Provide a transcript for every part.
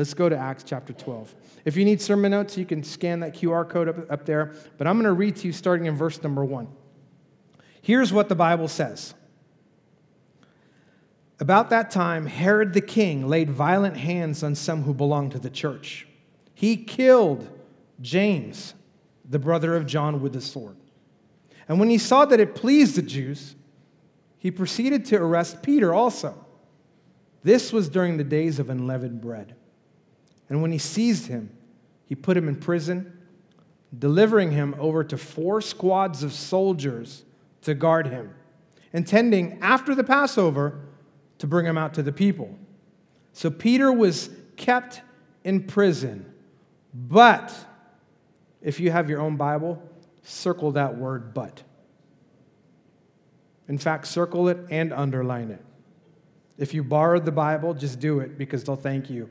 Let's go to Acts chapter 12. If you need sermon notes, you can scan that QR code up, up there. But I'm going to read to you starting in verse number one. Here's what the Bible says About that time, Herod the king laid violent hands on some who belonged to the church. He killed James, the brother of John, with the sword. And when he saw that it pleased the Jews, he proceeded to arrest Peter also. This was during the days of unleavened bread. And when he seized him, he put him in prison, delivering him over to four squads of soldiers to guard him, intending after the Passover to bring him out to the people. So Peter was kept in prison. But if you have your own Bible, circle that word but. In fact, circle it and underline it. If you borrowed the Bible, just do it because they'll thank you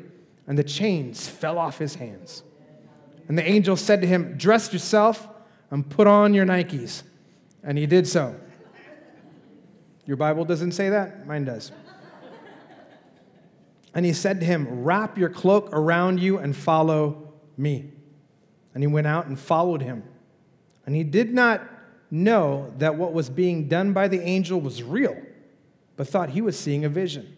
And the chains fell off his hands. And the angel said to him, Dress yourself and put on your Nikes. And he did so. Your Bible doesn't say that? Mine does. And he said to him, Wrap your cloak around you and follow me. And he went out and followed him. And he did not know that what was being done by the angel was real, but thought he was seeing a vision.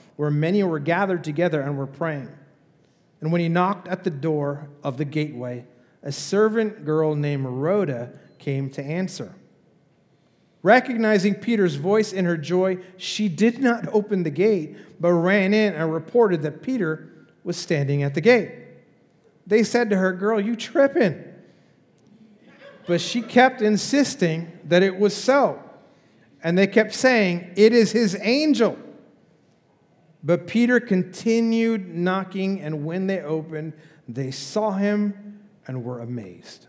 where many were gathered together and were praying. And when he knocked at the door of the gateway, a servant girl named Rhoda came to answer. Recognizing Peter's voice in her joy, she did not open the gate, but ran in and reported that Peter was standing at the gate. They said to her, Girl, you tripping. But she kept insisting that it was so. And they kept saying, It is his angel. But Peter continued knocking, and when they opened, they saw him and were amazed.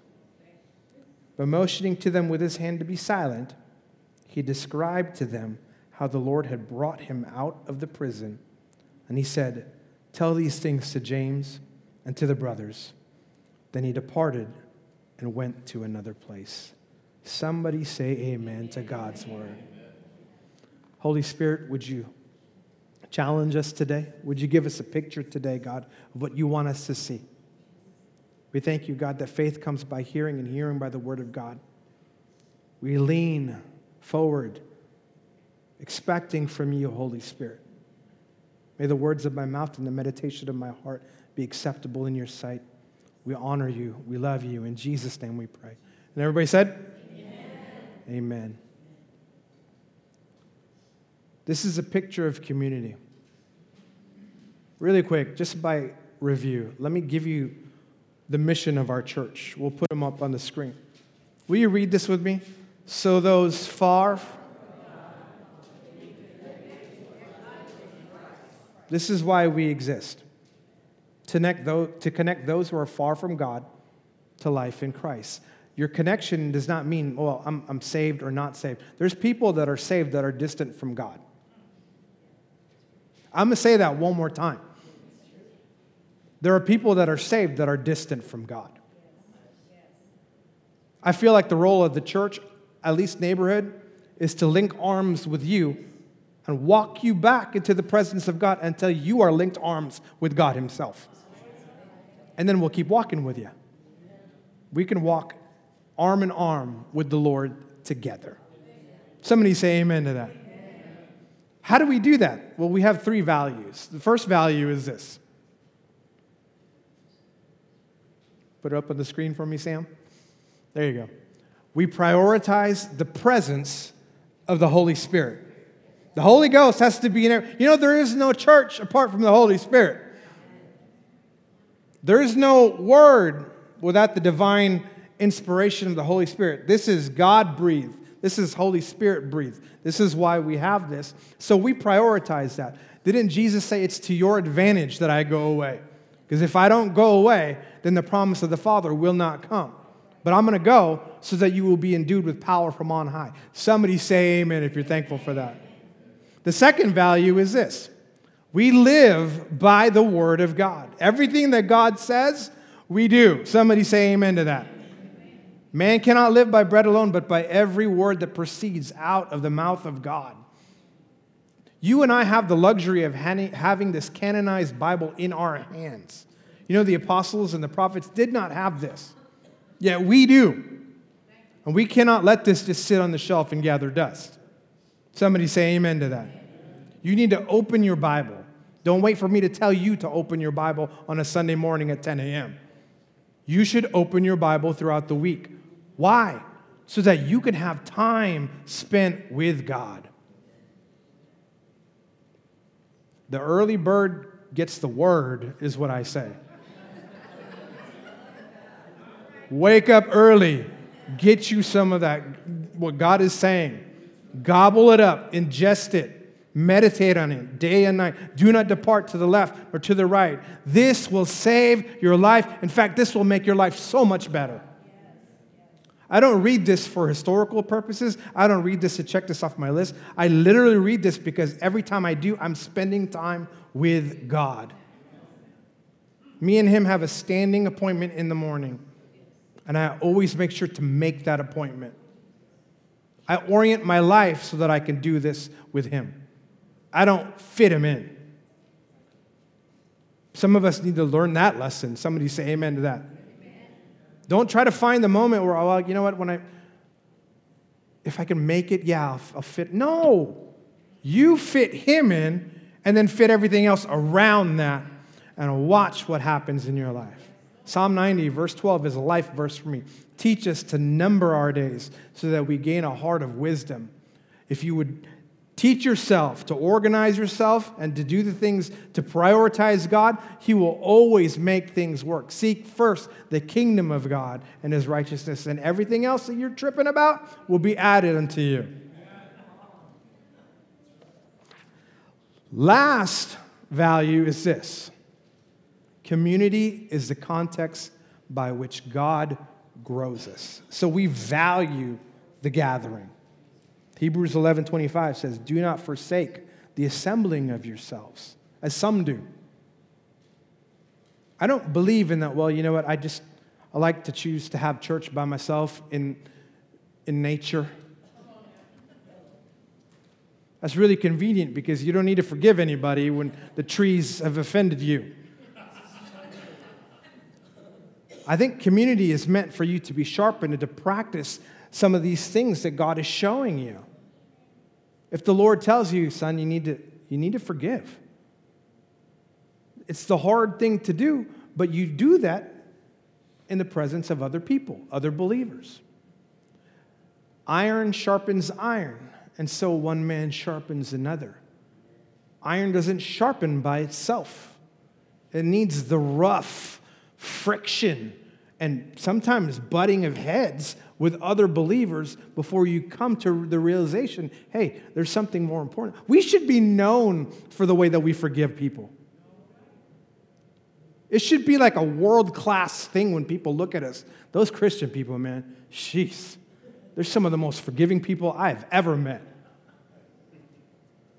But motioning to them with his hand to be silent, he described to them how the Lord had brought him out of the prison. And he said, Tell these things to James and to the brothers. Then he departed and went to another place. Somebody say amen to God's word. Holy Spirit, would you challenge us today? Would you give us a picture today, God, of what you want us to see? We thank you, God, that faith comes by hearing and hearing by the word of God. We lean forward, expecting from you, Holy Spirit. May the words of my mouth and the meditation of my heart be acceptable in your sight. We honor you. We love you. In Jesus' name we pray. And everybody said, Amen. Amen. This is a picture of community. Really quick, just by review, let me give you the mission of our church. We'll put them up on the screen. Will you read this with me? So those far. This is why we exist to connect, those, to connect those who are far from God to life in Christ. Your connection does not mean, well, I'm, I'm saved or not saved. There's people that are saved that are distant from God. I'm going to say that one more time. There are people that are saved that are distant from God. I feel like the role of the church, at least neighborhood, is to link arms with you and walk you back into the presence of God until you are linked arms with God Himself. And then we'll keep walking with you. We can walk arm in arm with the Lord together. Somebody say amen to that. How do we do that? Well, we have three values. The first value is this Put it up on the screen for me, Sam. There you go. We prioritize the presence of the Holy Spirit. The Holy Ghost has to be in there. You know, there is no church apart from the Holy Spirit. There is no word without the divine inspiration of the Holy Spirit. This is God breathed. This is Holy Spirit breathed. This is why we have this. So we prioritize that. Didn't Jesus say it's to your advantage that I go away? Because if I don't go away, then the promise of the Father will not come. But I'm going to go so that you will be endued with power from on high. Somebody say amen if you're thankful for that. The second value is this we live by the word of God. Everything that God says, we do. Somebody say amen to that. Man cannot live by bread alone, but by every word that proceeds out of the mouth of God. You and I have the luxury of having this canonized Bible in our hands. You know, the apostles and the prophets did not have this, yet we do. And we cannot let this just sit on the shelf and gather dust. Somebody say amen to that. You need to open your Bible. Don't wait for me to tell you to open your Bible on a Sunday morning at 10 a.m. You should open your Bible throughout the week. Why? So that you can have time spent with God. The early bird gets the word, is what I say. Wake up early, get you some of that, what God is saying. Gobble it up, ingest it. Meditate on it day and night. Do not depart to the left or to the right. This will save your life. In fact, this will make your life so much better. I don't read this for historical purposes. I don't read this to check this off my list. I literally read this because every time I do, I'm spending time with God. Me and him have a standing appointment in the morning, and I always make sure to make that appointment. I orient my life so that I can do this with him. I don't fit him in. Some of us need to learn that lesson. Somebody say amen to that. Don't try to find the moment where, oh, you know what, when I, if I can make it, yeah, I'll, I'll fit. No, you fit him in and then fit everything else around that and watch what happens in your life. Psalm 90, verse 12, is a life verse for me. Teach us to number our days so that we gain a heart of wisdom. If you would teach yourself to organize yourself and to do the things to prioritize God, He will always make things work. Seek first the kingdom of God and His righteousness, and everything else that you're tripping about will be added unto you. Last value is this community is the context by which God grows us. So we value the gathering. Hebrews 11:25 says, "Do not forsake the assembling of yourselves, as some do." I don't believe in that, well, you know what? I just I like to choose to have church by myself in in nature. That's really convenient because you don't need to forgive anybody when the trees have offended you. I think community is meant for you to be sharpened and to practice some of these things that God is showing you. If the Lord tells you, son, you need to, you need to forgive, it's the hard thing to do, but you do that in the presence of other people, other believers. Iron sharpens iron, and so one man sharpens another. Iron doesn't sharpen by itself, it needs the rough friction and sometimes butting of heads with other believers before you come to the realization hey, there's something more important. We should be known for the way that we forgive people. It should be like a world class thing when people look at us. Those Christian people, man, jeez, they're some of the most forgiving people I've ever met.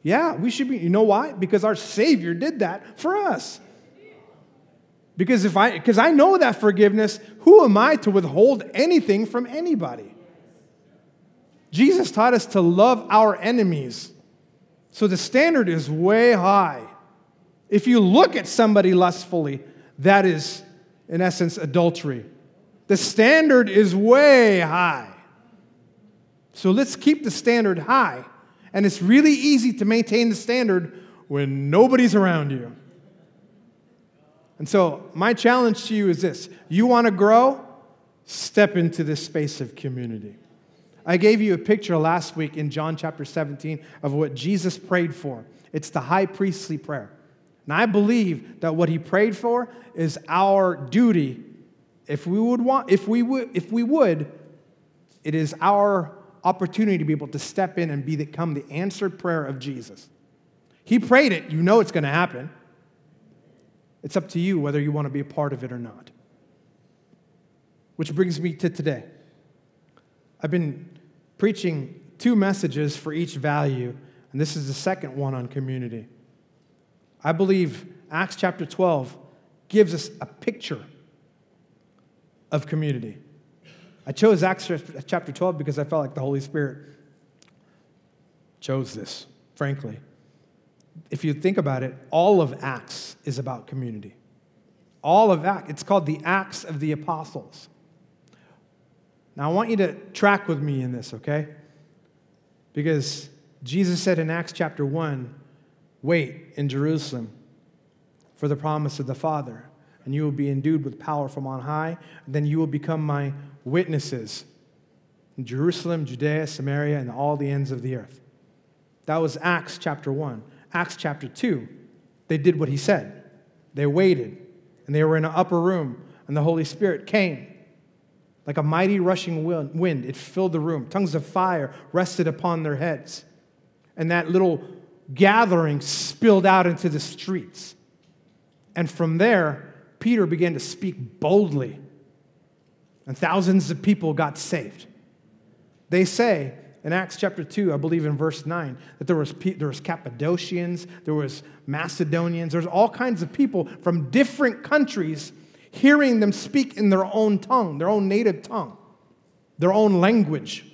Yeah, we should be. You know why? Because our Savior did that for us. Because if I because I know that forgiveness, who am I to withhold anything from anybody? Jesus taught us to love our enemies. So the standard is way high. If you look at somebody lustfully, that is in essence adultery. The standard is way high. So let's keep the standard high. And it's really easy to maintain the standard when nobody's around you. And so, my challenge to you is this you want to grow? Step into this space of community. I gave you a picture last week in John chapter 17 of what Jesus prayed for. It's the high priestly prayer. And I believe that what he prayed for is our duty. If we would want, if we would, if we would, it is our opportunity to be able to step in and become the answered prayer of Jesus. He prayed it, you know it's going to happen. It's up to you whether you want to be a part of it or not. Which brings me to today. I've been preaching two messages for each value, and this is the second one on community. I believe Acts chapter 12 gives us a picture of community. I chose Acts chapter 12 because I felt like the Holy Spirit chose this, frankly. If you think about it, all of Acts is about community. All of Acts, it's called the Acts of the Apostles. Now, I want you to track with me in this, okay? Because Jesus said in Acts chapter 1 wait in Jerusalem for the promise of the Father, and you will be endued with power from on high, and then you will become my witnesses in Jerusalem, Judea, Samaria, and all the ends of the earth. That was Acts chapter 1. Acts chapter 2, they did what he said. They waited, and they were in an upper room, and the Holy Spirit came like a mighty rushing wind. It filled the room. Tongues of fire rested upon their heads. And that little gathering spilled out into the streets. And from there, Peter began to speak boldly and thousands of people got saved. They say in Acts chapter 2, I believe in verse 9, that there was, there was Cappadocians, there was Macedonians, there's all kinds of people from different countries hearing them speak in their own tongue, their own native tongue, their own language.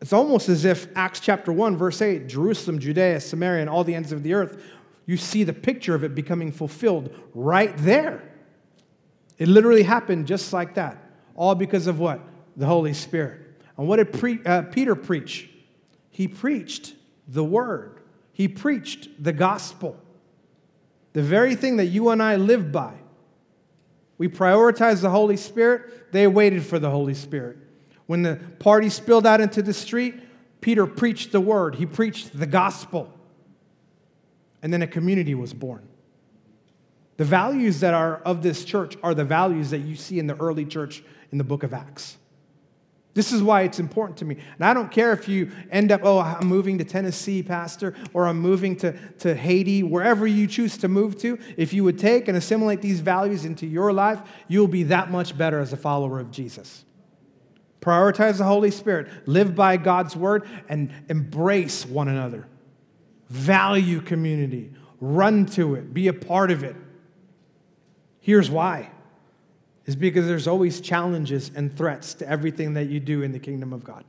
It's almost as if Acts chapter 1, verse 8, Jerusalem, Judea, Samaria, and all the ends of the earth, you see the picture of it becoming fulfilled right there. It literally happened just like that. All because of what? The Holy Spirit. And what did pre- uh, Peter preach? He preached the word, he preached the gospel. The very thing that you and I live by. We prioritize the Holy Spirit, they waited for the Holy Spirit. When the party spilled out into the street, Peter preached the word, he preached the gospel. And then a community was born. The values that are of this church are the values that you see in the early church in the book of Acts. This is why it's important to me. And I don't care if you end up, oh, I'm moving to Tennessee, Pastor, or I'm moving to, to Haiti, wherever you choose to move to. If you would take and assimilate these values into your life, you'll be that much better as a follower of Jesus. Prioritize the Holy Spirit, live by God's word, and embrace one another. Value community, run to it, be a part of it. Here's why is because there's always challenges and threats to everything that you do in the kingdom of God.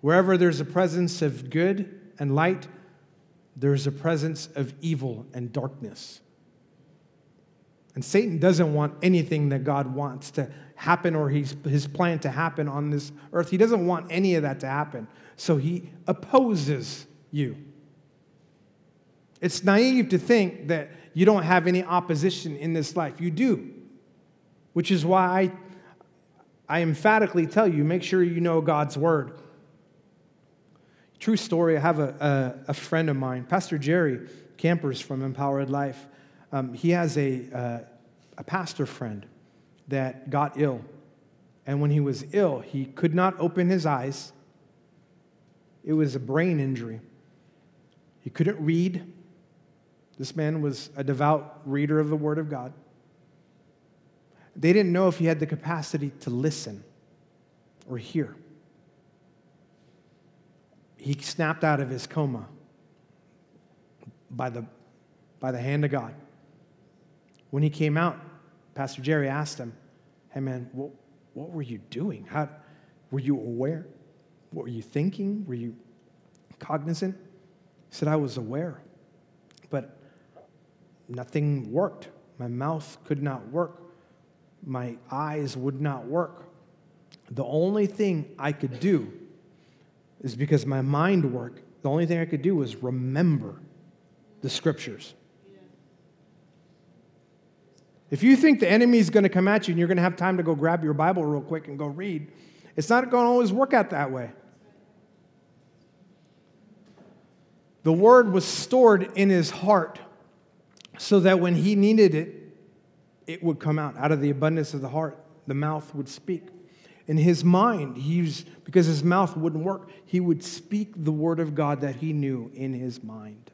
Wherever there's a presence of good and light, there's a presence of evil and darkness. And Satan doesn't want anything that God wants to happen or he's, his plan to happen on this earth. He doesn't want any of that to happen. So he opposes you. It's naive to think that you don't have any opposition in this life. You do, which is why I, I emphatically tell you make sure you know God's word. True story I have a, a, a friend of mine, Pastor Jerry Campers from Empowered Life. Um, he has a, uh, a pastor friend that got ill. And when he was ill, he could not open his eyes. It was a brain injury. He couldn't read, this man was a devout reader of the Word of God. They didn't know if he had the capacity to listen or hear. He snapped out of his coma by the, by the hand of God. When he came out, Pastor Jerry asked him, Hey man, what, what were you doing? How, were you aware? What were you thinking? Were you cognizant? He said, I was aware. But nothing worked. My mouth could not work. My eyes would not work. The only thing I could do is because my mind worked, the only thing I could do was remember the scriptures. If you think the enemy is going to come at you and you're going to have time to go grab your Bible real quick and go read, it's not going to always work out that way. The word was stored in his heart so that when he needed it, it would come out. Out of the abundance of the heart, the mouth would speak. In his mind, he's because his mouth wouldn't work, he would speak the word of God that he knew in his mind.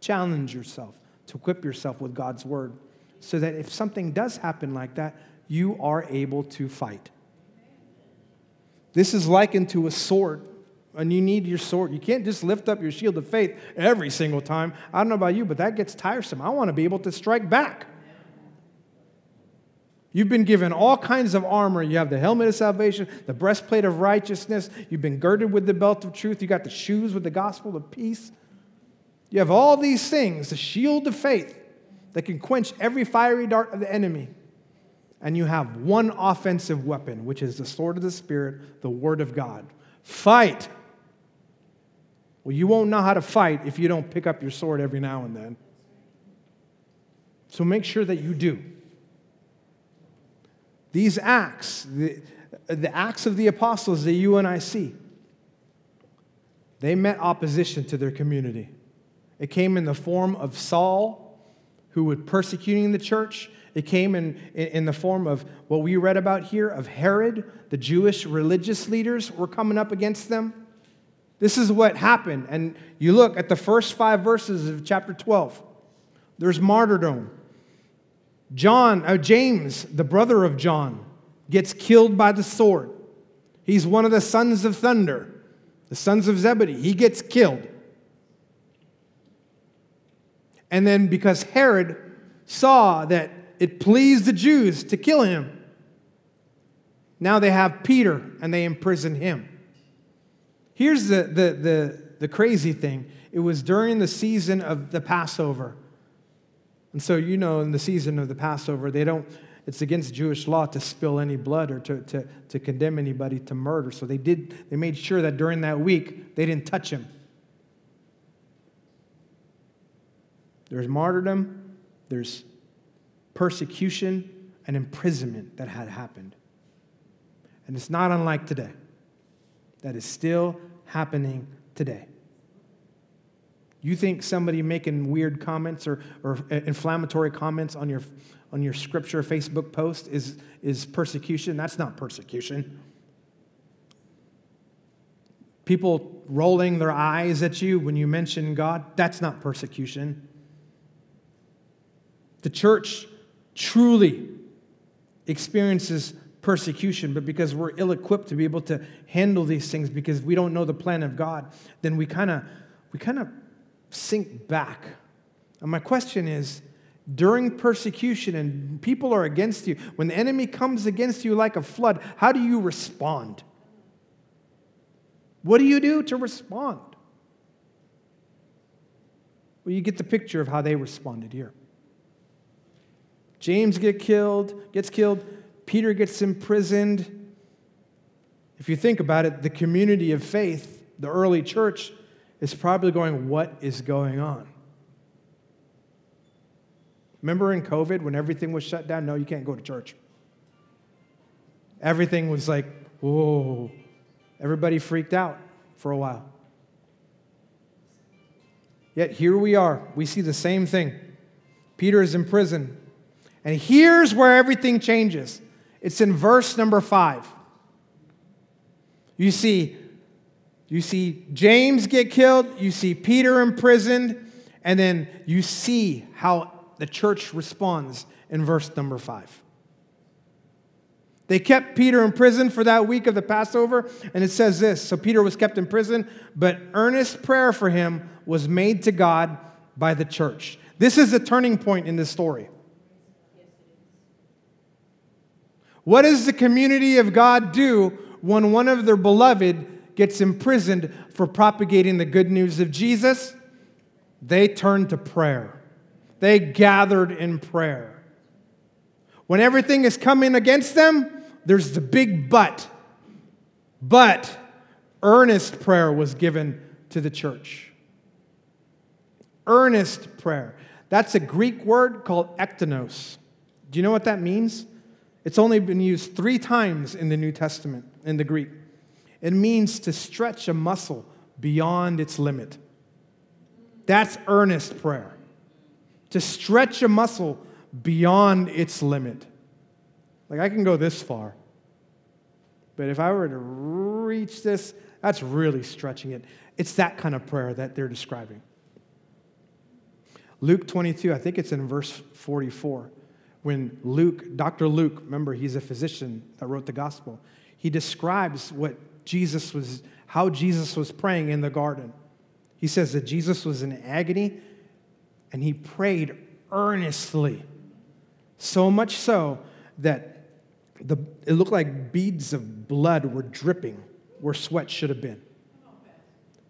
Challenge yourself to equip yourself with God's word so that if something does happen like that, you are able to fight. This is likened to a sword, and you need your sword. You can't just lift up your shield of faith every single time. I don't know about you, but that gets tiresome. I want to be able to strike back. You've been given all kinds of armor. You have the helmet of salvation, the breastplate of righteousness. You've been girded with the belt of truth. You got the shoes with the gospel of peace. You have all these things, the shield of faith that can quench every fiery dart of the enemy. And you have one offensive weapon, which is the sword of the Spirit, the Word of God. Fight. Well, you won't know how to fight if you don't pick up your sword every now and then. So make sure that you do. These acts, the, the acts of the apostles that you and I see, they met opposition to their community. It came in the form of Saul, who was persecuting the church. It came in, in the form of what we read about here of Herod. The Jewish religious leaders were coming up against them. This is what happened. And you look at the first five verses of chapter 12. There's martyrdom. John, uh, James, the brother of John, gets killed by the sword. He's one of the sons of thunder, the sons of Zebedee. He gets killed. And then because Herod saw that it pleased the Jews to kill him, now they have Peter and they imprison him. Here's the, the, the, the crazy thing it was during the season of the Passover. And so, you know, in the season of the Passover, they don't, it's against Jewish law to spill any blood or to, to, to condemn anybody to murder. So they did, they made sure that during that week, they didn't touch him. There's martyrdom, there's persecution and imprisonment that had happened. And it's not unlike today. That is still happening today. You think somebody making weird comments or, or uh, inflammatory comments on your, on your scripture Facebook post is, is persecution? That's not persecution. People rolling their eyes at you when you mention God, that's not persecution. The church truly experiences persecution, but because we're ill equipped to be able to handle these things because we don't know the plan of God, then we kind of we kind of sink back. And my question is during persecution and people are against you, when the enemy comes against you like a flood, how do you respond? What do you do to respond? Well, you get the picture of how they responded here. James get killed, gets killed, Peter gets imprisoned. If you think about it, the community of faith, the early church, is probably going, What is going on? Remember in COVID when everything was shut down? No, you can't go to church. Everything was like, Whoa. Everybody freaked out for a while. Yet here we are. We see the same thing. Peter is in prison. And here's where everything changes it's in verse number five. You see, you see James get killed, you see Peter imprisoned, and then you see how the church responds in verse number five. They kept Peter in prison for that week of the Passover, and it says this So Peter was kept in prison, but earnest prayer for him was made to God by the church. This is a turning point in this story. What does the community of God do when one of their beloved gets imprisoned for propagating the good news of Jesus, they turned to prayer. They gathered in prayer. When everything is coming against them, there's the big but. But earnest prayer was given to the church. earnest prayer. That's a Greek word called ektenos. Do you know what that means? It's only been used three times in the New Testament in the Greek. It means to stretch a muscle beyond its limit. That's earnest prayer. To stretch a muscle beyond its limit. Like I can go this far. But if I were to reach this, that's really stretching it. It's that kind of prayer that they're describing. Luke 22, I think it's in verse 44, when Luke, Dr. Luke, remember he's a physician that wrote the gospel, he describes what Jesus was, how Jesus was praying in the garden. He says that Jesus was in agony and he prayed earnestly, so much so that the, it looked like beads of blood were dripping where sweat should have been.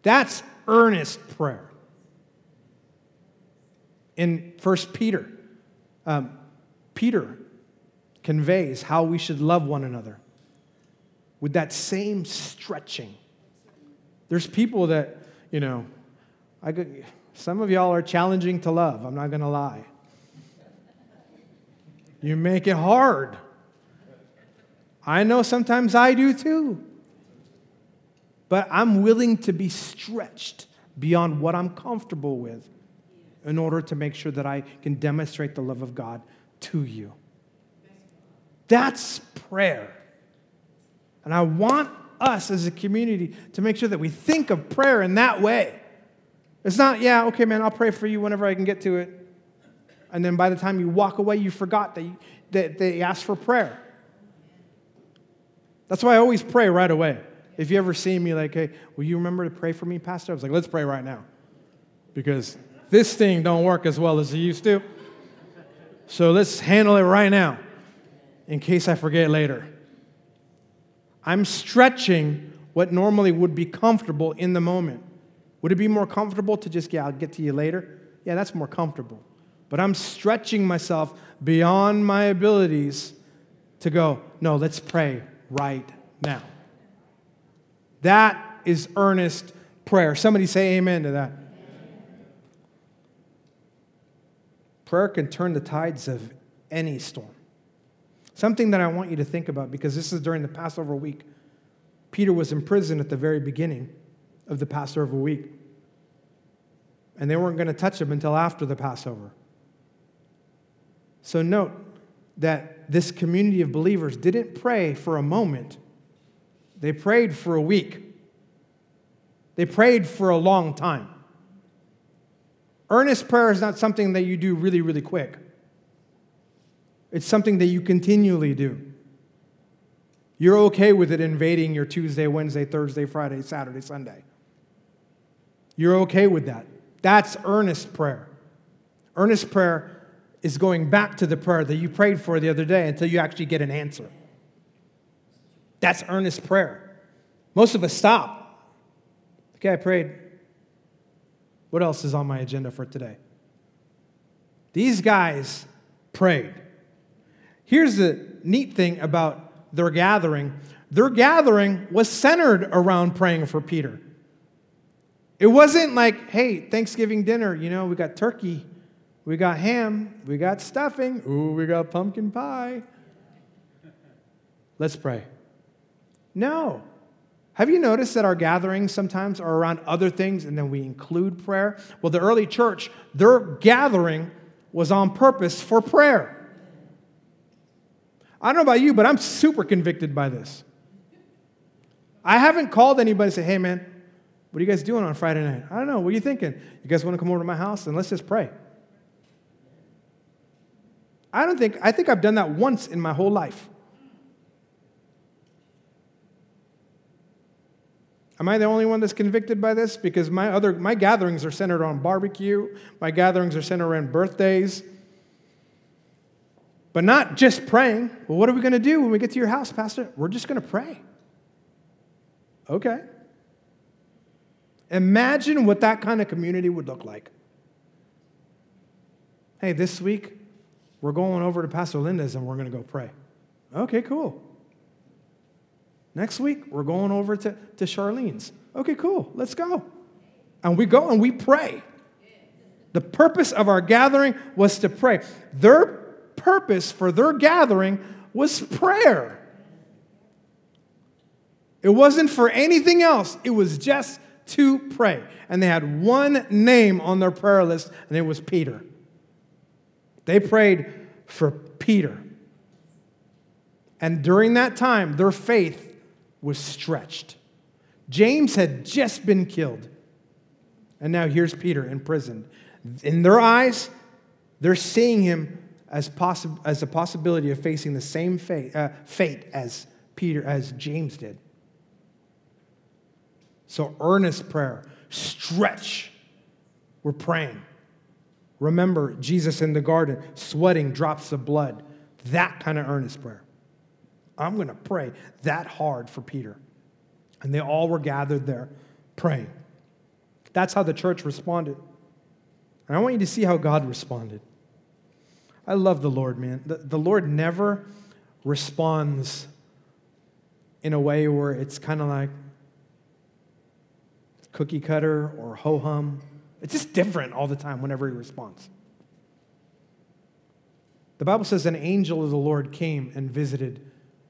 That's earnest prayer. In 1 Peter, um, Peter conveys how we should love one another with that same stretching. There's people that, you know, I could, some of y'all are challenging to love, I'm not going to lie. You make it hard. I know sometimes I do too. But I'm willing to be stretched beyond what I'm comfortable with in order to make sure that I can demonstrate the love of God to you. That's prayer. And I want us as a community to make sure that we think of prayer in that way. It's not, yeah, okay, man, I'll pray for you whenever I can get to it. And then by the time you walk away, you forgot that, you, that they asked for prayer. That's why I always pray right away. If you ever see me like, hey, will you remember to pray for me, Pastor? I was like, let's pray right now. Because this thing don't work as well as it used to. So let's handle it right now in case I forget later. I'm stretching what normally would be comfortable in the moment. Would it be more comfortable to just, yeah, I'll get to you later? Yeah, that's more comfortable. But I'm stretching myself beyond my abilities to go, no, let's pray right now. That is earnest prayer. Somebody say amen to that. Prayer can turn the tides of any storm. Something that I want you to think about because this is during the Passover week. Peter was in prison at the very beginning of the Passover week. And they weren't going to touch him until after the Passover. So note that this community of believers didn't pray for a moment, they prayed for a week. They prayed for a long time. Earnest prayer is not something that you do really, really quick. It's something that you continually do. You're okay with it invading your Tuesday, Wednesday, Thursday, Friday, Saturday, Sunday. You're okay with that. That's earnest prayer. Earnest prayer is going back to the prayer that you prayed for the other day until you actually get an answer. That's earnest prayer. Most of us stop. Okay, I prayed. What else is on my agenda for today? These guys prayed. Here's the neat thing about their gathering their gathering was centered around praying for Peter. It wasn't like, hey, Thanksgiving dinner, you know, we got turkey we got ham. We got stuffing. Ooh, we got pumpkin pie. Let's pray. No. Have you noticed that our gatherings sometimes are around other things and then we include prayer? Well, the early church, their gathering was on purpose for prayer. I don't know about you, but I'm super convicted by this. I haven't called anybody and said, hey, man, what are you guys doing on Friday night? I don't know. What are you thinking? You guys want to come over to my house and let's just pray? I don't think, I think I've done that once in my whole life. Am I the only one that's convicted by this? Because my other my gatherings are centered on barbecue, my gatherings are centered around birthdays. But not just praying. Well, what are we going to do when we get to your house, Pastor? We're just going to pray. Okay. Imagine what that kind of community would look like. Hey, this week, we're going over to Pastor Linda's and we're going to go pray. Okay, cool. Next week, we're going over to, to Charlene's. Okay, cool. Let's go. And we go and we pray. The purpose of our gathering was to pray. Their purpose for their gathering was prayer. It wasn't for anything else, it was just to pray. And they had one name on their prayer list, and it was Peter. They prayed for Peter. And during that time, their faith was stretched. James had just been killed. And now here's Peter in prison. In their eyes, they're seeing him as, possi- as a possibility of facing the same fate, uh, fate as Peter, as James did. So, earnest prayer, stretch. We're praying. Remember Jesus in the garden, sweating drops of blood. That kind of earnest prayer. I'm going to pray that hard for Peter. And they all were gathered there praying. That's how the church responded. And I want you to see how God responded. I love the Lord, man. The, the Lord never responds in a way where it's kind of like cookie cutter or ho hum. It's just different all the time whenever he responds. The Bible says an angel of the Lord came and visited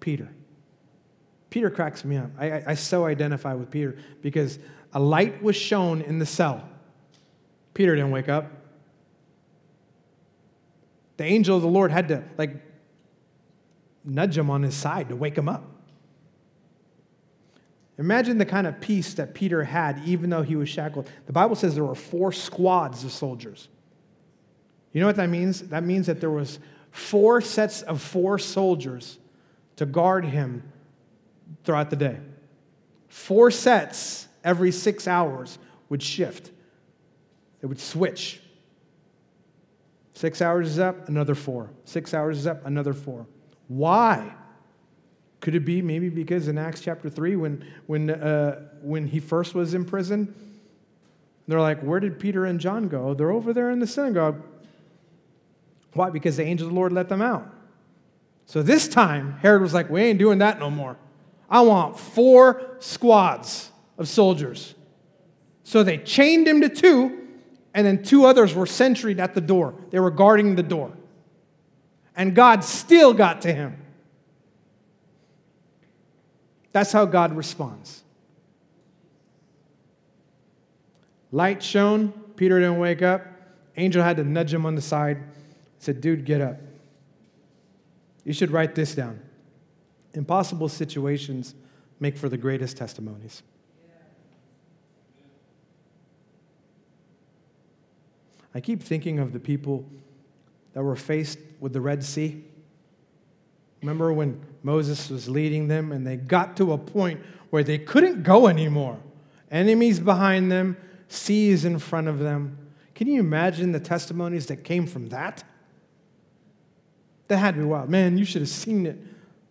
Peter. Peter cracks me up. I, I, I so identify with Peter because a light was shown in the cell. Peter didn't wake up. The angel of the Lord had to, like, nudge him on his side to wake him up. Imagine the kind of peace that Peter had, even though he was shackled. The Bible says there were four squads of soldiers. You know what that means? That means that there was four sets of four soldiers to guard him throughout the day. Four sets every six hours would shift, they would switch. Six hours is up, another four. Six hours is up, another four. Why? Could it be maybe because in Acts chapter 3, when, when, uh, when he first was in prison, they're like, Where did Peter and John go? They're over there in the synagogue. Why? Because the angel of the Lord let them out. So this time, Herod was like, We ain't doing that no more. I want four squads of soldiers. So they chained him to two, and then two others were sentryed at the door. They were guarding the door. And God still got to him. That's how God responds. Light shone, Peter didn't wake up. Angel had to nudge him on the side. Said, Dude, get up. You should write this down. Impossible situations make for the greatest testimonies. I keep thinking of the people that were faced with the Red Sea. Remember when Moses was leading them and they got to a point where they couldn't go anymore? Enemies behind them, seas in front of them. Can you imagine the testimonies that came from that? That had be wild. Man, you should have seen it.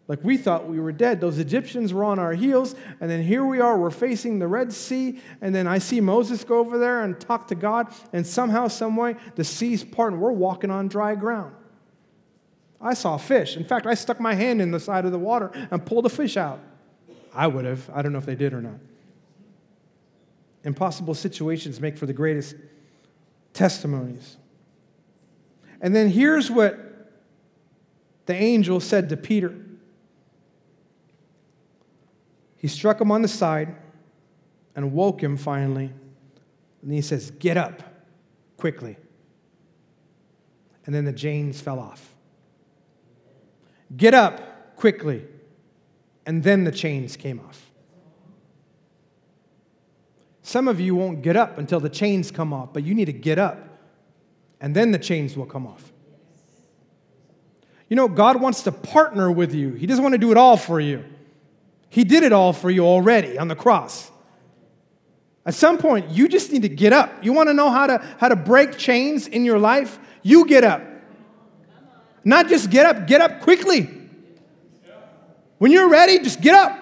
Like we thought we were dead. Those Egyptians were on our heels, and then here we are, we're facing the Red Sea, and then I see Moses go over there and talk to God, and somehow, someway, the seas part, and we're walking on dry ground. I saw fish. In fact, I stuck my hand in the side of the water and pulled a fish out. I would have. I don't know if they did or not. Impossible situations make for the greatest testimonies. And then here's what the angel said to Peter. He struck him on the side and woke him finally. And he says, Get up quickly. And then the chains fell off. Get up quickly. And then the chains came off. Some of you won't get up until the chains come off, but you need to get up, and then the chains will come off. You know, God wants to partner with you, He doesn't want to do it all for you. He did it all for you already on the cross. At some point, you just need to get up. You want to know how to, how to break chains in your life? You get up. Not just get up, get up quickly. When you're ready, just get up.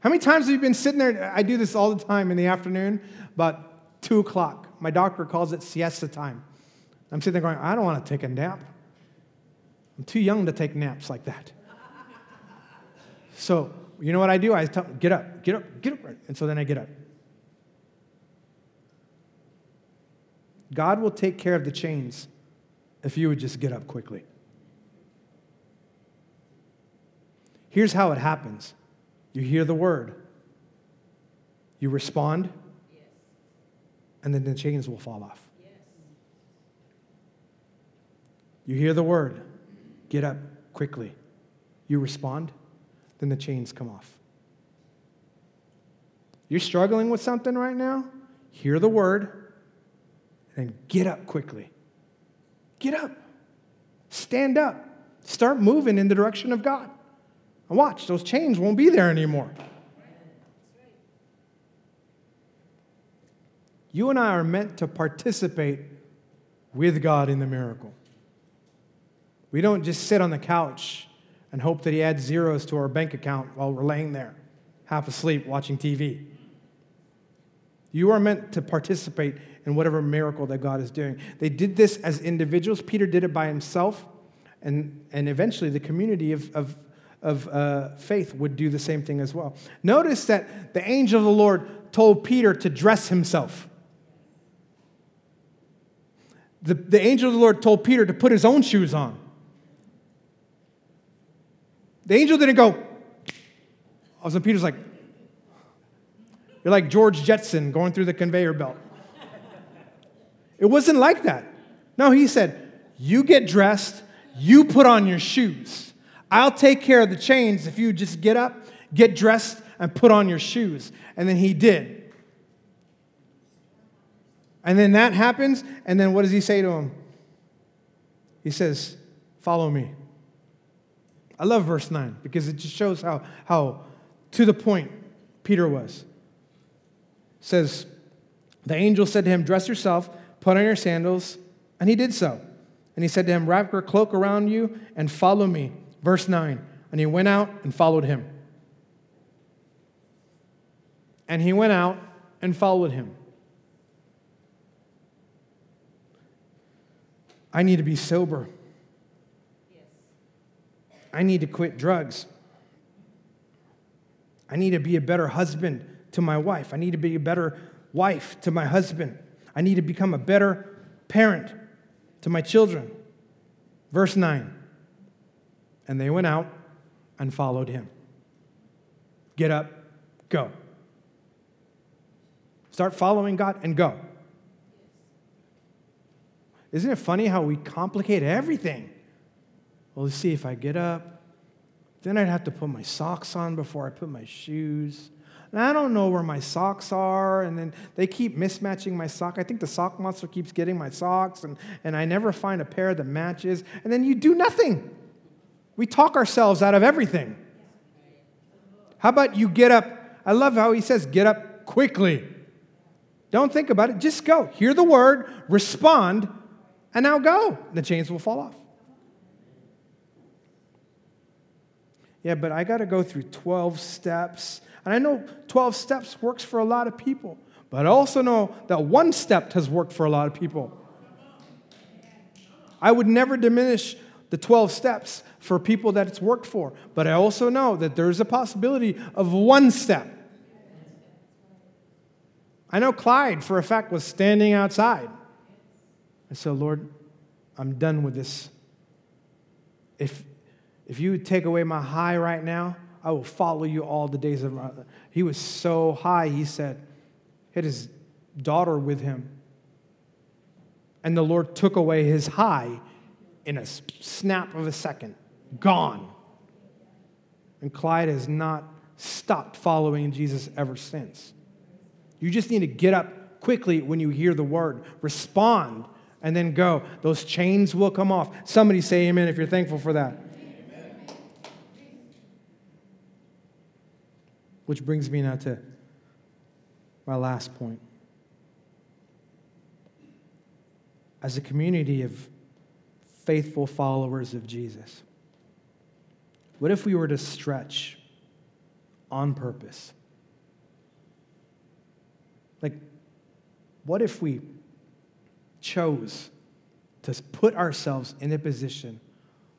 How many times have you been sitting there? I do this all the time in the afternoon, about two o'clock. My doctor calls it siesta time. I'm sitting there going, I don't want to take a nap. I'm too young to take naps like that. So, you know what I do? I tell them, get up, get up, get up. And so then I get up. God will take care of the chains if you would just get up quickly. Here's how it happens you hear the word, you respond, and then the chains will fall off. You hear the word, get up quickly. You respond, then the chains come off. You're struggling with something right now? Hear the word, and get up quickly. Get up. Stand up. Start moving in the direction of God. And watch, those chains won't be there anymore. You and I are meant to participate with God in the miracle. We don't just sit on the couch and hope that He adds zeros to our bank account while we're laying there, half asleep, watching TV. You are meant to participate in whatever miracle that God is doing. They did this as individuals. Peter did it by himself, and, and eventually the community of, of, of uh, faith would do the same thing as well. Notice that the angel of the Lord told Peter to dress himself. The, the angel of the Lord told Peter to put his own shoes on. The angel didn't go. All of a sudden, Peter's like, you're like George Jetson going through the conveyor belt. It wasn't like that. No, he said, You get dressed, you put on your shoes. I'll take care of the chains if you just get up, get dressed, and put on your shoes. And then he did. And then that happens, and then what does he say to him? He says, Follow me. I love verse 9 because it just shows how, how to the point Peter was says, The angel said to him, Dress yourself, put on your sandals. And he did so. And he said to him, Wrap your cloak around you and follow me. Verse 9. And he went out and followed him. And he went out and followed him. I need to be sober. I need to quit drugs. I need to be a better husband to my wife. I need to be a better wife to my husband. I need to become a better parent to my children. Verse 9. And they went out and followed him. Get up, go. Start following God and go. Isn't it funny how we complicate everything? Well, let's see if I get up. Then I'd have to put my socks on before I put my shoes and I don't know where my socks are, and then they keep mismatching my sock. I think the sock monster keeps getting my socks, and, and I never find a pair that matches, and then you do nothing. We talk ourselves out of everything. How about you get up? I love how he says, get up quickly. Don't think about it, just go. Hear the word, respond, and now go. The chains will fall off. Yeah, but I got to go through 12 steps and I know 12 steps works for a lot of people, but I also know that one step has worked for a lot of people. I would never diminish the 12 steps for people that it's worked for, but I also know that there's a possibility of one step. I know Clyde, for a fact, was standing outside. I said, Lord, I'm done with this. If, if you take away my high right now, I will follow you all the days of my life. He was so high, he said, had his daughter with him. And the Lord took away his high in a snap of a second. Gone. And Clyde has not stopped following Jesus ever since. You just need to get up quickly when you hear the word, respond, and then go. Those chains will come off. Somebody say amen if you're thankful for that. Which brings me now to my last point. As a community of faithful followers of Jesus, what if we were to stretch on purpose? Like, what if we chose to put ourselves in a position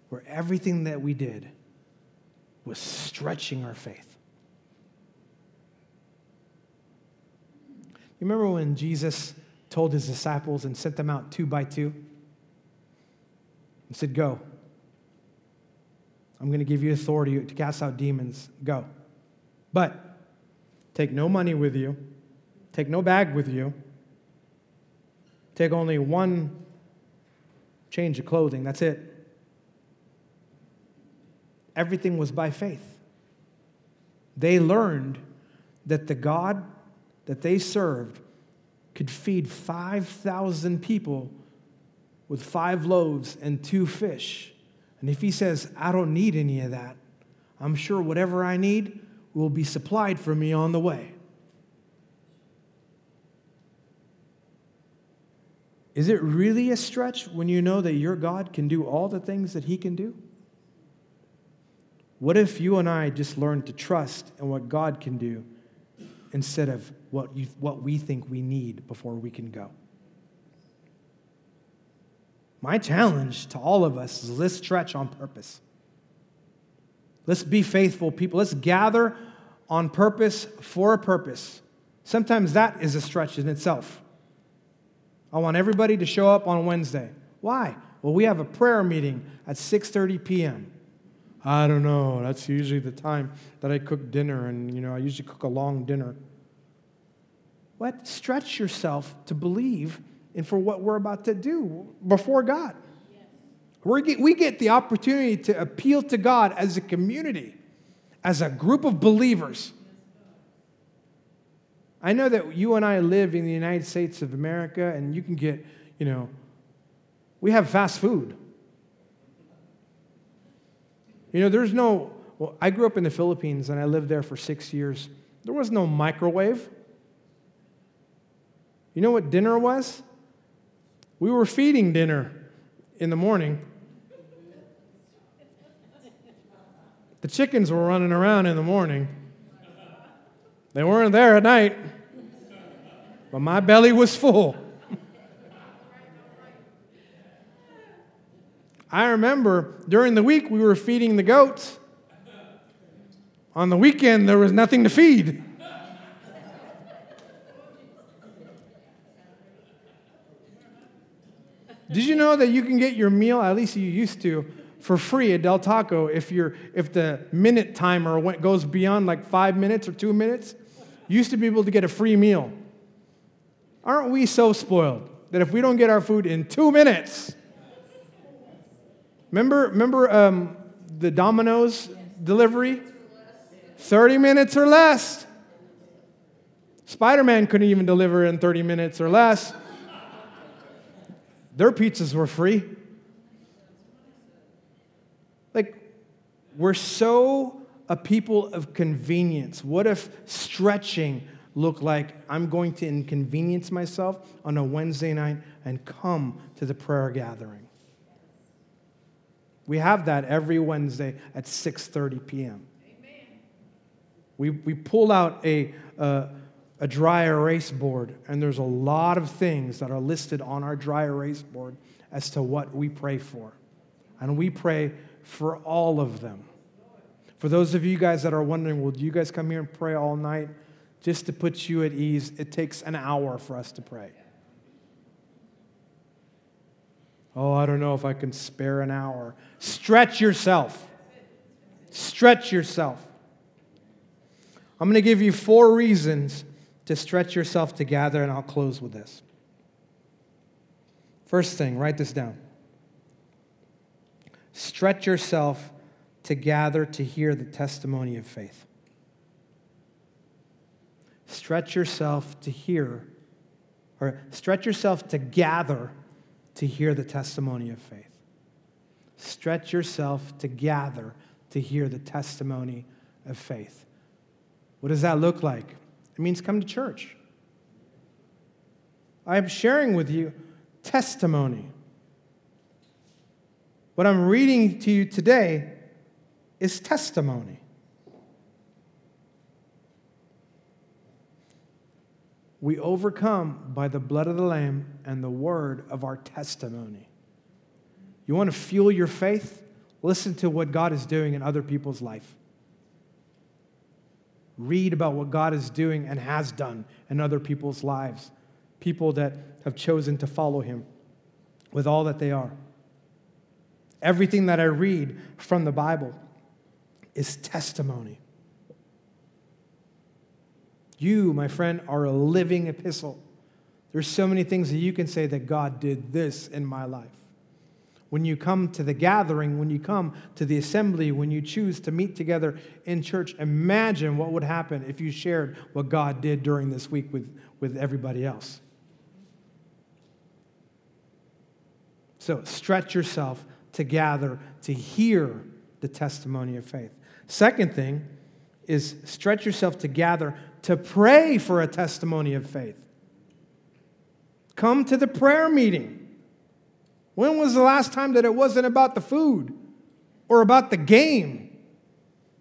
where everything that we did was stretching our faith? You remember when Jesus told his disciples and sent them out two by two and said, Go. I'm going to give you authority to cast out demons. Go. But take no money with you, take no bag with you, take only one change of clothing. That's it. Everything was by faith. They learned that the God that they served could feed 5,000 people with five loaves and two fish. And if he says, I don't need any of that, I'm sure whatever I need will be supplied for me on the way. Is it really a stretch when you know that your God can do all the things that he can do? What if you and I just learned to trust in what God can do instead of what, you, what we think we need before we can go? My challenge to all of us is let's stretch on purpose. Let's be faithful people. Let's gather on purpose for a purpose. Sometimes that is a stretch in itself. I want everybody to show up on Wednesday. Why? Well, we have a prayer meeting at 6:30 p.m. I don't know. That's usually the time that I cook dinner, and you know, I usually cook a long dinner. What? Stretch yourself to believe in for what we're about to do before God. we get, we get the opportunity to appeal to God as a community, as a group of believers. I know that you and I live in the United States of America, and you can get, you know, we have fast food. You know, there's no, well, I grew up in the Philippines and I lived there for six years. There was no microwave. You know what dinner was? We were feeding dinner in the morning. The chickens were running around in the morning. They weren't there at night, but my belly was full. I remember during the week we were feeding the goats. On the weekend, there was nothing to feed. Did you know that you can get your meal, at least you used to, for free at Del Taco if, you're, if the minute timer went, goes beyond like five minutes or two minutes? You used to be able to get a free meal. Aren't we so spoiled that if we don't get our food in two minutes, Remember, remember um, the Domino's delivery? 30 minutes or less. Spider Man couldn't even deliver in 30 minutes or less. Their pizzas were free. Like, we're so a people of convenience. What if stretching looked like I'm going to inconvenience myself on a Wednesday night and come to the prayer gathering? We have that every Wednesday at 6:30 p.m. Amen. We, we pull out a, a, a dry erase board, and there's a lot of things that are listed on our dry erase board as to what we pray for. And we pray for all of them. For those of you guys that are wondering, well, do you guys come here and pray all night? Just to put you at ease, it takes an hour for us to pray. Oh, I don't know if I can spare an hour. Stretch yourself. Stretch yourself. I'm going to give you four reasons to stretch yourself together, and I'll close with this. First thing, write this down. Stretch yourself to gather to hear the testimony of faith. Stretch yourself to hear, or stretch yourself to gather to hear the testimony of faith. Stretch yourself to gather to hear the testimony of faith. What does that look like? It means come to church. I am sharing with you testimony. What I'm reading to you today is testimony. We overcome by the blood of the Lamb and the word of our testimony. You want to fuel your faith? Listen to what God is doing in other people's life. Read about what God is doing and has done in other people's lives. people that have chosen to follow him with all that they are. Everything that I read from the Bible is testimony. You, my friend, are a living epistle. There's so many things that you can say that God did this in my life. When you come to the gathering, when you come to the assembly, when you choose to meet together in church, imagine what would happen if you shared what God did during this week with, with everybody else. So stretch yourself to gather to hear the testimony of faith. Second thing is stretch yourself to gather to pray for a testimony of faith. Come to the prayer meeting. When was the last time that it wasn't about the food or about the game?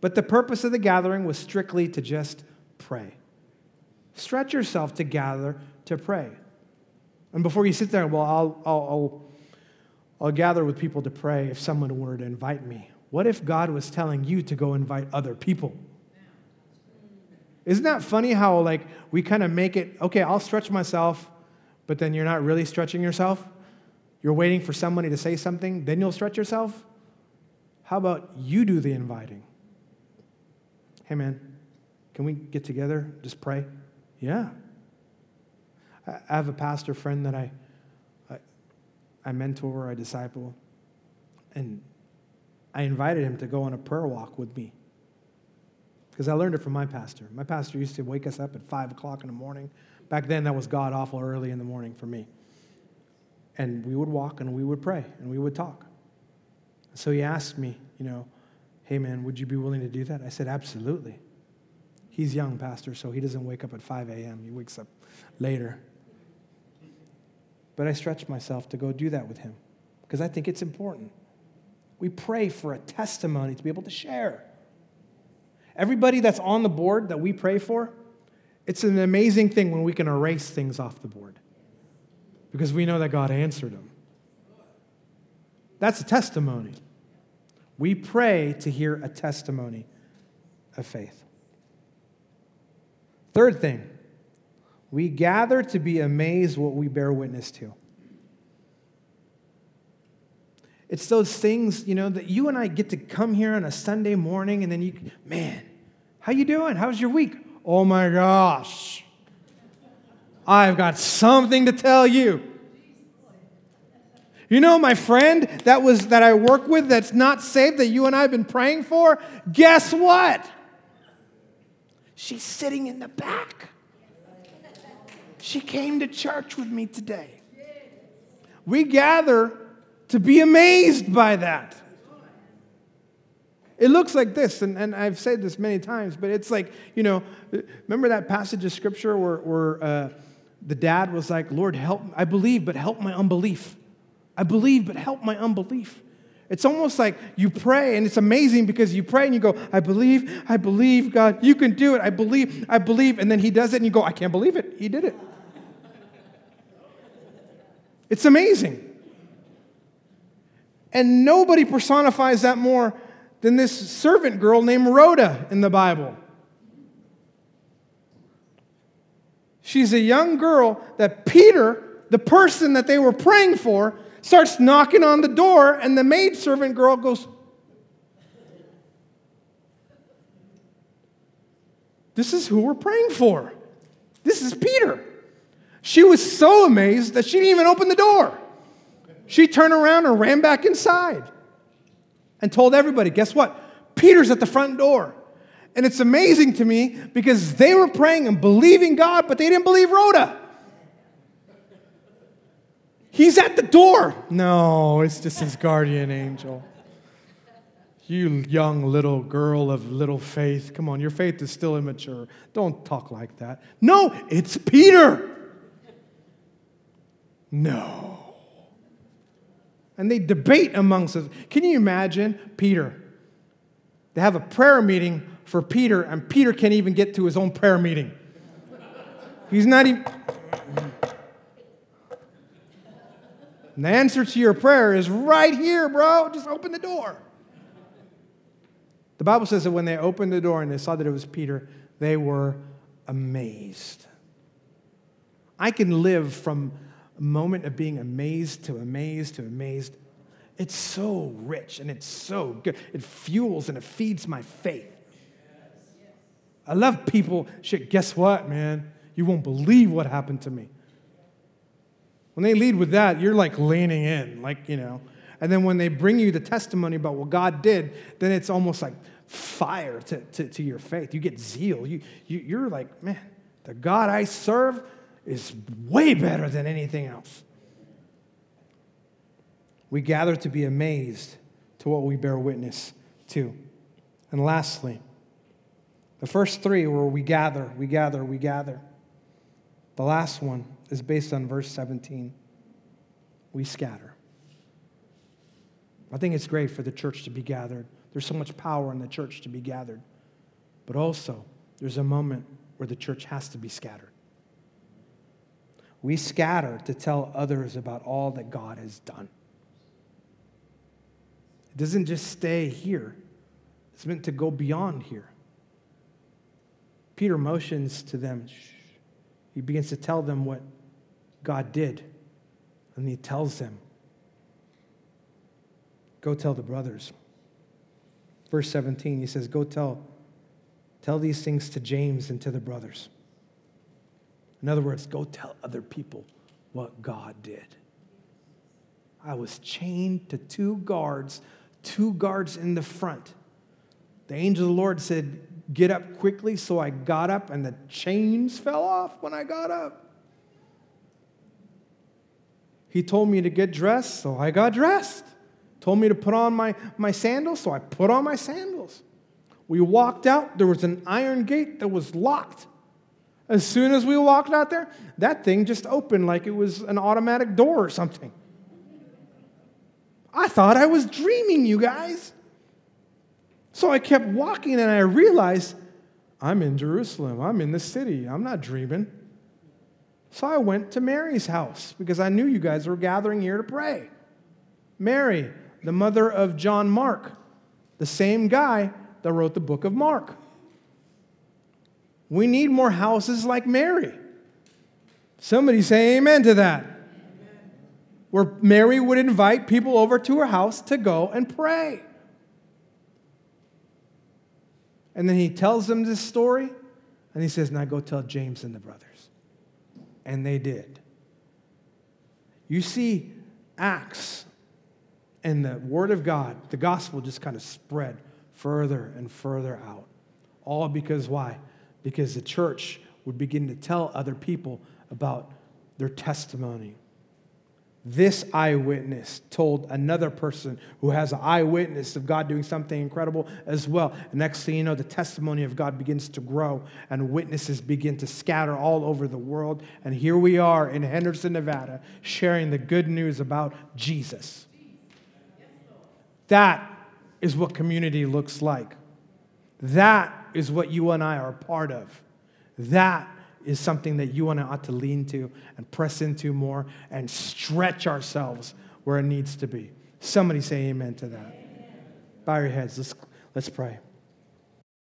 But the purpose of the gathering was strictly to just pray. Stretch yourself to gather to pray. And before you sit there, well, I'll, I'll, I'll, I'll gather with people to pray if someone were to invite me. What if God was telling you to go invite other people? Isn't that funny how like we kind of make it, okay, I'll stretch myself, but then you're not really stretching yourself? You're waiting for somebody to say something, then you'll stretch yourself? How about you do the inviting? Hey, man, can we get together? Just pray? Yeah. I have a pastor friend that I, I, I mentor, I disciple, and I invited him to go on a prayer walk with me because I learned it from my pastor. My pastor used to wake us up at 5 o'clock in the morning. Back then, that was God awful early in the morning for me. And we would walk and we would pray and we would talk. So he asked me, you know, hey man, would you be willing to do that? I said, absolutely. He's young, Pastor, so he doesn't wake up at 5 a.m., he wakes up later. But I stretched myself to go do that with him because I think it's important. We pray for a testimony to be able to share. Everybody that's on the board that we pray for, it's an amazing thing when we can erase things off the board because we know that God answered them. That's a testimony. We pray to hear a testimony of faith. Third thing, we gather to be amazed what we bear witness to. It's those things, you know, that you and I get to come here on a Sunday morning and then you, man, how you doing? How's your week? Oh my gosh. I've got something to tell you. You know my friend that was that I work with that's not saved that you and I have been praying for? Guess what? She's sitting in the back. She came to church with me today. We gather to be amazed by that. It looks like this, and, and I've said this many times, but it's like, you know, remember that passage of scripture where, where uh, the dad was like, Lord, help, I believe, but help my unbelief. I believe, but help my unbelief. It's almost like you pray, and it's amazing because you pray and you go, I believe, I believe, God, you can do it. I believe, I believe. And then he does it, and you go, I can't believe it. He did it. It's amazing. And nobody personifies that more than this servant girl named Rhoda in the Bible. She's a young girl that Peter, the person that they were praying for, starts knocking on the door, and the maidservant girl goes, This is who we're praying for. This is Peter. She was so amazed that she didn't even open the door. She turned around and ran back inside and told everybody, guess what? Peter's at the front door. And it's amazing to me because they were praying and believing God, but they didn't believe Rhoda. He's at the door. No, it's just his guardian angel. You young little girl of little faith. Come on, your faith is still immature. Don't talk like that. No, it's Peter. No. And they debate amongst us. Can you imagine Peter? They have a prayer meeting for Peter, and Peter can't even get to his own prayer meeting. He's not even. And the answer to your prayer is right here, bro. Just open the door. The Bible says that when they opened the door and they saw that it was Peter, they were amazed. I can live from moment of being amazed to amazed to amazed. It's so rich and it's so good. It fuels and it feeds my faith. I love people. Shit, guess what, man? You won't believe what happened to me. When they lead with that, you're like leaning in, like, you know. And then when they bring you the testimony about what God did, then it's almost like fire to, to, to your faith. You get zeal. You, you, you're like, man, the God I serve is way better than anything else. We gather to be amazed to what we bear witness to. And lastly, the first three were we gather, we gather, we gather. The last one is based on verse 17. We scatter. I think it's great for the church to be gathered. There's so much power in the church to be gathered. But also, there's a moment where the church has to be scattered. We scatter to tell others about all that God has done. It doesn't just stay here, it's meant to go beyond here. Peter motions to them. He begins to tell them what God did. And he tells them, Go tell the brothers. Verse 17, he says, Go tell, tell these things to James and to the brothers. In other words, go tell other people what God did. I was chained to two guards, two guards in the front. The angel of the Lord said, Get up quickly. So I got up, and the chains fell off when I got up. He told me to get dressed, so I got dressed. Told me to put on my, my sandals, so I put on my sandals. We walked out, there was an iron gate that was locked. As soon as we walked out there, that thing just opened like it was an automatic door or something. I thought I was dreaming, you guys. So I kept walking and I realized I'm in Jerusalem. I'm in the city. I'm not dreaming. So I went to Mary's house because I knew you guys were gathering here to pray. Mary, the mother of John Mark, the same guy that wrote the book of Mark. We need more houses like Mary. Somebody say amen to that. Where Mary would invite people over to her house to go and pray. And then he tells them this story, and he says, Now go tell James and the brothers. And they did. You see, Acts and the Word of God, the gospel just kind of spread further and further out. All because why? Because the church would begin to tell other people about their testimony, this eyewitness told another person who has an eyewitness of God doing something incredible as well. And next thing you know, the testimony of God begins to grow and witnesses begin to scatter all over the world. And here we are in Henderson, Nevada, sharing the good news about Jesus. That is what community looks like. That is what you and I are part of. That is something that you and I ought to lean to and press into more and stretch ourselves where it needs to be. Somebody say amen to that. Amen. Bow your heads. Let's, let's pray.